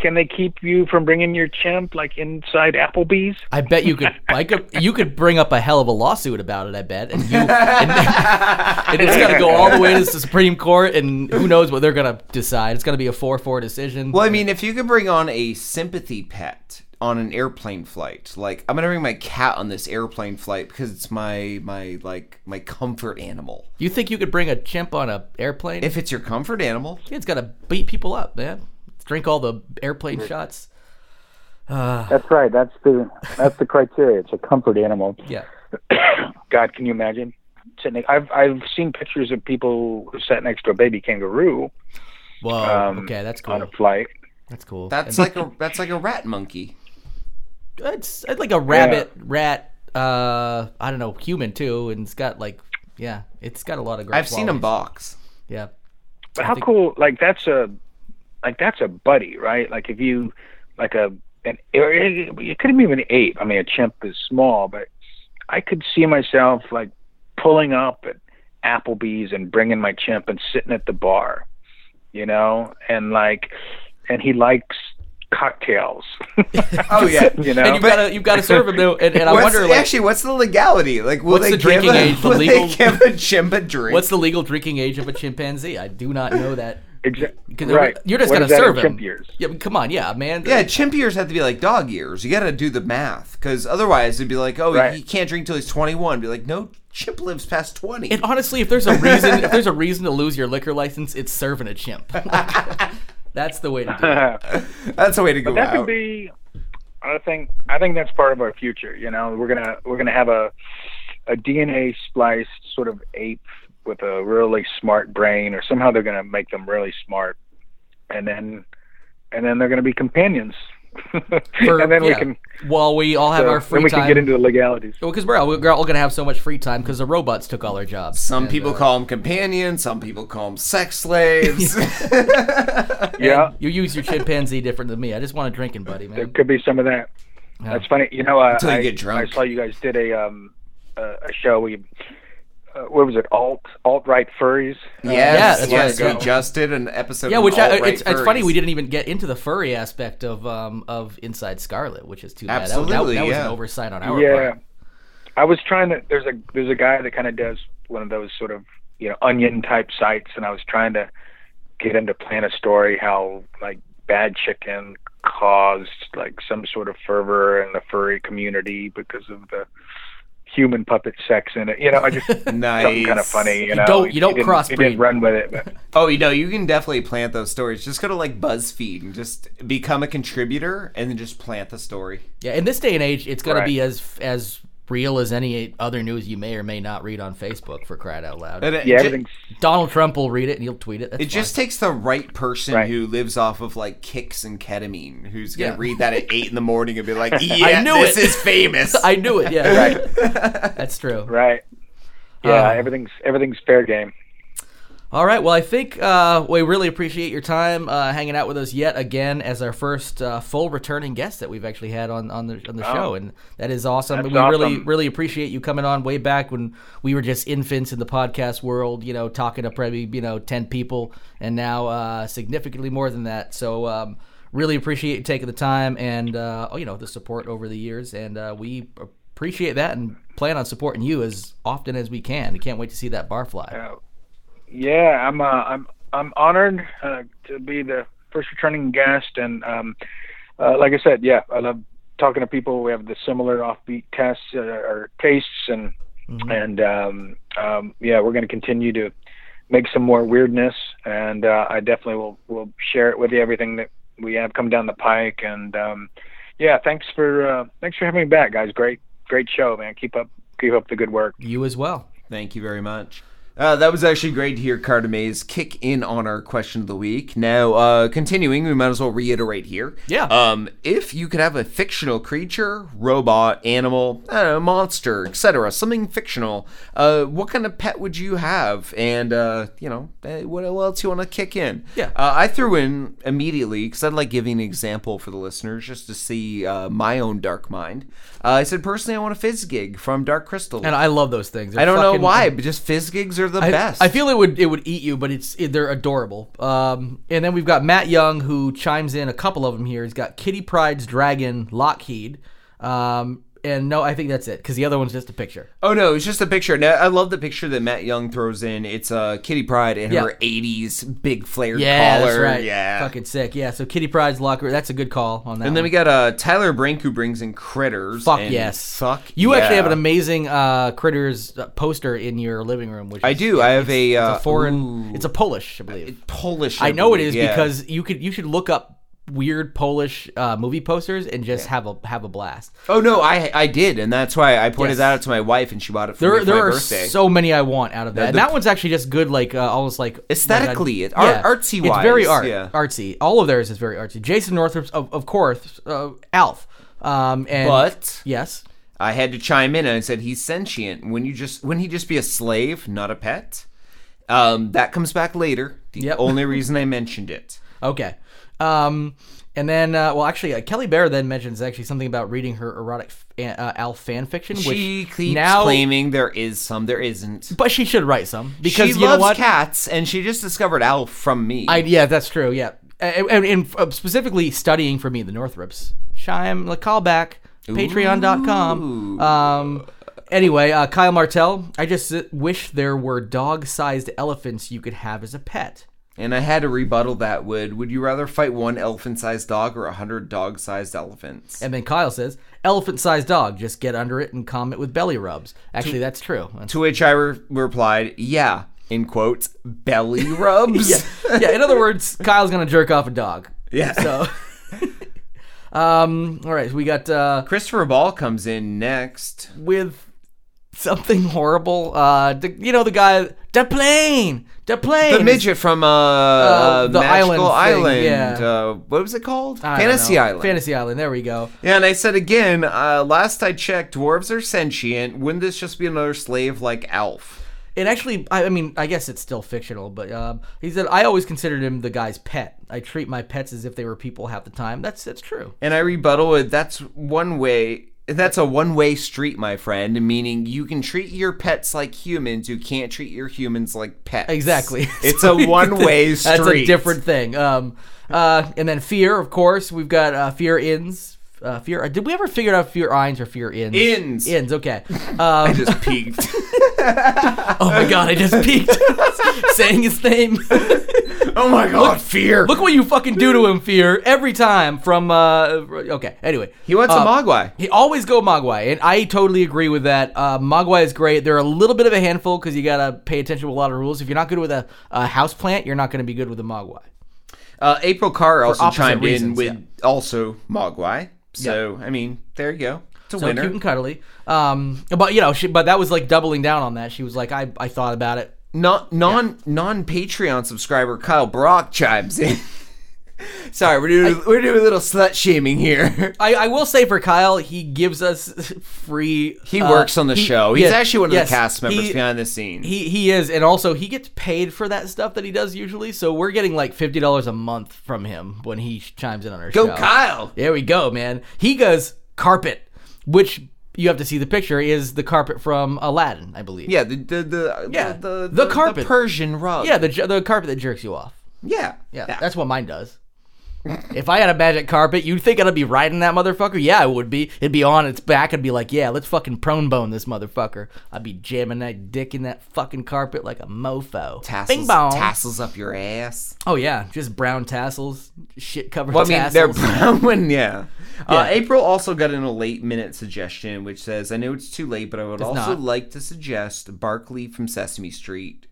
can they keep you from bringing your chimp like inside Applebee's? I bet you could. I could. You could bring up a hell of a lawsuit about it. I bet, and you, and, and it's gonna go all the way to the Supreme Court, and who knows what they're gonna decide. It's gonna be a four-four decision. Well, I mean, if you could bring on a sympathy pet on an airplane flight, like I'm gonna bring my cat on this airplane flight because it's my my like my comfort animal. you think you could bring a chimp on a airplane? If it's your comfort animal, it's gotta beat people up, man. Drink all the airplane shots. That's right. That's the that's the criteria. It's a comfort animal. Yeah. God, can you imagine? Sitting, I've I've seen pictures of people who sat next to a baby kangaroo Whoa. um, okay, that's cool. on a flight. That's cool. that's And like a that's like a rat monkey. It's, it's like a rabbit, rat. Uh, I don't know, human too, and it's got like, yeah, it's got a lot of great. I've seen them box. Yeah. But I how think- cool! Like that's a like that's a buddy, right? Like if you like a an or it it could be even an ape. I mean, a chimp is small, but I could see myself like pulling up at Applebee's and bringing my chimp and sitting at the bar, you know, and like, and he likes cocktails. Oh yeah. you know, and you've got to you've got to serve them. though. And, and I What's- wonder, like, actually, what's the legality? Like, will What's they the give drinking a, age, the will legal- they give a chimp a drink? what's the legal drinking age of a chimpanzee? I do not know that. Exactly. 'Cause Right. You're just What gonna is that in serve him. chimp years? Yeah, come on, yeah, man. yeah, chimp years have to be like dog years. You got to do the math because otherwise it'd be like, oh, Right. he can't drink till he's 21. Be like, no, chimp lives past 20. And honestly, if there's a reason, if there's a reason to lose your liquor license, it's serving a chimp. That's the way to do it. That's the way to go But that out. could be i think i think that's part of our future you know we're gonna we're gonna have a a dna spliced sort of ape with a really smart brain or somehow they're gonna make them really smart and then and then they're gonna be companions For- and then we can While we all have so our free then we time. can get into the legalities Well, because we're all, we're all gonna have so much free time because the robots took all our jobs. Some And, people uh, call them companions. Some people call them sex slaves. yeah You use your chimpanzee different than me. I just want a drinking buddy, man. there could be some of that Yeah. that's funny you know uh, Until you I, get drunk. I saw you guys did a um a, a show where you uh, what was it alt alt right furries Uh, yes, that's yes, right. we just did an episode. Yeah, which I, alt-right it's, it's funny we didn't even get into the furry aspect of um of Inside Scarlet, which is too bad. That- that, Absolutely, that, was yeah. an oversight on our yeah part. i was trying to there's a there's a guy that kind of does one of those sort of you know onion type sites and i was trying to get him to plan a story how like bad chicken caused like some sort of fervor in the furry community because of the human puppet sex in it you know i just something Nice. kind of funny you know don't- you don't He didn't- he didn't run with it but Oh, you know, you can definitely plant those stories. Just go to like BuzzFeed and just become a contributor, and then just plant the story. Yeah, in this day and age, it's going Right. to be as as real as any other news you may or may not read on Facebook. For crying out loud, And it, yeah ju- everything's Donald Trump will read it and he'll tweet it. That's it just takes the right person Right. who lives off of like kicks and ketamine, who's gonna Yeah. read that at eight in the morning and be like, "Yeah, knew this it." is famous." I knew it. Yeah, Right. That's true. right yeah Uh, everything's everything's fair game All right. Well, I think uh, we really appreciate your time uh, hanging out with us yet again as our first uh, full returning guest that we've actually had on, on the on the show, and that is awesome. We really awesome. really appreciate you coming on way back when we were just infants in the podcast world. You know, talking to probably you know ten people, and now uh, significantly more than that. So. Um, Really appreciate you taking the time and uh, oh, you know the support over the years, and uh, we appreciate that and plan on supporting you as often as we can. We can't wait to see that bar fly. Yeah, I'm uh, I'm I'm honored uh, to be the first returning guest, and um, uh, like I said, yeah, I love talking to people. We have the similar offbeat tests uh, or tastes, and and um, um, yeah, we're going to continue to make some more weirdness, and uh, I definitely will will share it with you everything that we have come down the pike, and um, yeah, thanks for uh, thanks for having me back, guys. Great great show, man. Keep up keep up the good work. You as well. Thank you very much. Uh, that was actually great to hear Carter Mays kick in on our question of the week. Now, uh, continuing, we might as well reiterate here. Yeah. Um, if you could have a fictional creature, robot, animal, know, monster, etc., something fictional, uh, what kind of pet would you have? And uh, you know, eh, what else you want to kick in? Yeah. Uh, I threw in immediately because I'd like giving an example for the listeners just to see uh, my own dark mind. Uh, I said personally, I want a Fizzgig from Dark Crystal. And I love those things. They're I don't know why, but just Fizzgigs are the I, best. I feel it would it would eat you, but it's it, they're adorable. Um, and then we've got Matt Young who chimes in a couple of them here. He's got Kitty Pryde's dragon Lockheed. Um, and no, I think that's it because the other one's just a picture. Oh no, it's just a picture. Now, I love the picture that Matt Young throws in. It's uh, Kitty Pryde in Yeah. her '80s big flared Yeah, collar. that's right. Yeah. fucking sick. Yeah, so Kitty Pryde's locker. That's a good call on that. and then one. we got uh, Tyler Brink who brings in critters. Fuck and yes. Fuck. You actually have an amazing uh, critters uh, poster in your living room. Which I is- do. I have a, it's uh, a foreign. ooh. It's a Polish, I believe. Polish. I know it believe, is yeah. because you could you should look up weird Polish uh, movie posters and just have a have a blast. Oh no, I I did, and that's why I pointed Yes. that out to my wife, and she bought it for There, me for there my are birthday. so many I want out of that. and the- that one's actually just good, like uh, almost like Aesthetically, it- art- artsy It's very wise, art, yeah. artsy. All of theirs is very artsy. Jason Northrop's, of, of course, uh, Alf. Um, and But- yes, I had to chime in and I said he's sentient. When you just when he just be a slave, not a pet. Um, that comes back later. The Yep. only reason I mentioned it. Okay. Um, and then, uh, well, actually, uh, Kelly Bear then mentions actually something about reading her erotic fan, uh, Alf fan fiction, She which keeps now, claiming there is some, there isn't. but she should write some because she you know loves what? cats, and she just discovered Alf from me. I yeah, that's true. Yeah, and, and, and uh, specifically studying for me the Northrops. Chime, like call back. Patreon.com. Um. Anyway, uh, Kyle Martell. I just uh, wish there were dog-sized elephants you could have as a pet. And I had to rebuttal that. Would Would you rather fight one elephant-sized dog or a hundred dog-sized elephants? And then Kyle says, "Elephant-sized dog. Just get under it and calm it with belly rubs." Actually, that's true. That's- to which I re- replied, "Yeah." In quotes, belly rubs. yeah, yeah. In other words, Kyle's gonna jerk off a dog. Yeah. So. um. All right. So we got uh, Christopher Ball comes in next. with something horrible. Uh, the, you know the guy, the plane, the plane, The midget from uh, uh the Magical island Island. yeah. Uh, what was it called? I Fantasy. Island. Fantasy Island. There we go. yeah, and I said again, uh, last I checked, dwarves are sentient. Wouldn't this just be another slave like Alf? It actually, I, I mean, I guess it's still fictional, but um, he said I always considered him the guy's pet. I treat my pets as if they were people half the time. That's that's true. And I rebuttal it. That's one way. That's a one-way street, my friend. Meaning you can treat your pets like humans. You can't treat your humans like pets. Exactly. It's a one-way street. That's a different thing. Um, uh, and then fear, of course. We've got uh, fear ins. Uh, fear. Did we ever figure out fear ins or fear ins? Ins. Ins. Okay. Um, I just peeked. oh my god! I just peeked, saying his name. oh my god, fear. Look what you fucking do to him, fear, every time. From uh, okay. Anyway, he wants uh, a Mogwai. He always go Mogwai, and I totally agree with that. Uh, Mogwai is great. They're a little bit of a handful because you gotta pay attention to a lot of rules. If you're not good with a, a house plant, you're not gonna be good with a Mogwai. Uh, April Carr also chimed in with yeah. also Mogwai. So I mean, there you go. It's a So winner. cute and cuddly. Um, but you know, she, but that was like doubling down on that. She was like, I, I thought about it. non non non Patreon subscriber Kyle Brock chimes in. Sorry, we're doing we're doing a little slut shaming here. I, I will say for Kyle, he gives us free. He uh, works on the he- show. He's yes, actually one of yes, the cast members he- behind the scenes. He he is, and also he gets paid for that stuff that he does usually. So we're getting like fifty dollars a month from him when he chimes in on our Go show. Go Kyle. There we go, man. He goes carpet, which you have to see the picture is the carpet from Aladdin, I believe. Yeah, the the the Yeah, the, the carpet. Persian rug. yeah, the the carpet that jerks you off. yeah, Yeah, that's what mine does. If I had a magic carpet, you'd think I'd be riding that motherfucker? Yeah, I would be. It'd be on its back. I'd be like, yeah, let's fucking prone bone this motherfucker. I'd be jamming that dick in that fucking carpet like a mofo. tassels Bing bong. tassels up your ass. Oh yeah, just brown tassels, shit covered Well, I mean, tassels. they're brown when, yeah. Uh, April also got in a late minute suggestion, which says, I know it's too late, but I would also not. like to suggest Barkley from Sesame Street.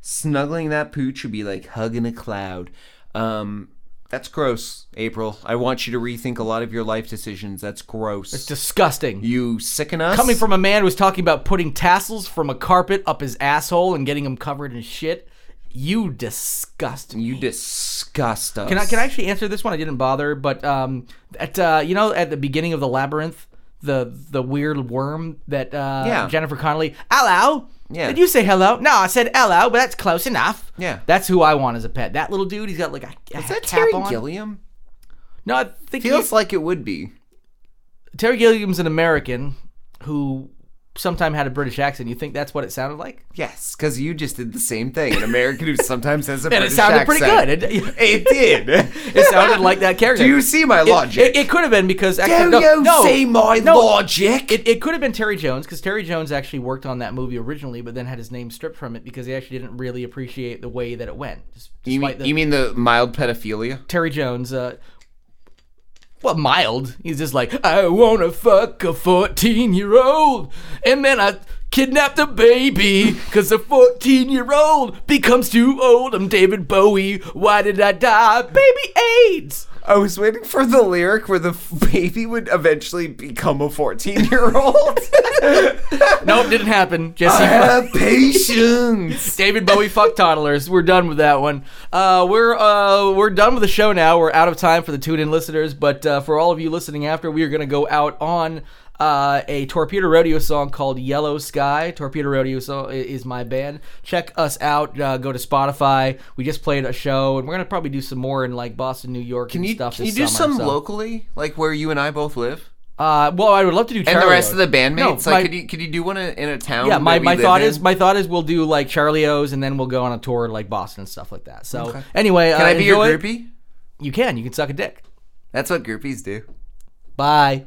Snuggling that pooch would be like hugging a cloud. Um, that's gross, April. I want you to rethink a lot of your life decisions. That's gross. It's disgusting. you sicken us? Coming from a man who's talking about putting tassels from a carpet up his asshole and getting him covered in shit, you disgust me. You disgust us. Can I can I actually answer this one? I didn't bother, but um, at uh, you know, at the beginning of the labyrinth, the the weird worm that uh, Yeah. Jennifer Connelly. Hello. Yeah. Did you say hello? No, I said hello, but that's close enough. Yeah. That's who I want as a pet. That little dude. He's got like a, Is that Terry on. Gilliam? No, I think Feels he, like it would be. Terry Gilliam's an American who sometime had a British accent, you think that's what it sounded like? Yes, because you just did the same thing. An American who sometimes has a And it British sounded pretty accent. good. It, It did. it sounded like that character. Do you see my logic? It, it could have been because Do no, you no, see my no, logic? It, it could have been Terry Jones because Terry Jones actually worked on that movie originally, but then had his name stripped from it because he actually didn't really appreciate the way that it went. Just- you, mean, the- you mean the mild pedophilia? Terry Jones, uh, well, mild. He's just like, I wanna fuck a 14 year old, and then I kidnapped a baby, cause a 14 year old becomes too old. I'm David Bowie. Why did I die? Baby AIDS. I was waiting for the lyric where the baby would eventually become a 14 year old. Nope, didn't happen. Jesse. have patience. David Bowie fuck toddlers. We're done with that one. Uh, we're uh, we're done with the show now. We're out of time for the tune in listeners, but uh, for all of you listening after, we are going to go out on uh, a Torpedo Rodeo song called Yellow Sky. Torpedo Rodeo so- is my band. Check us out. Uh, go to Spotify. We just played a show, and we're going to probably do some more in like Boston, New York, Can and you, stuff. can you do summer, some so- locally, like where you and I both live? Uh, well, I would love to do. And the rest O's. of the bandmates? No, like, my- could you could you do one in, a town? yeah, my, my thought in? is my thought is we'll do like Charlie O's and then we'll go on a tour to like Boston and stuff like that. So Okay. anyway, Can uh, I be your groupie? You can. You can suck a dick. That's what groupies do. Bye.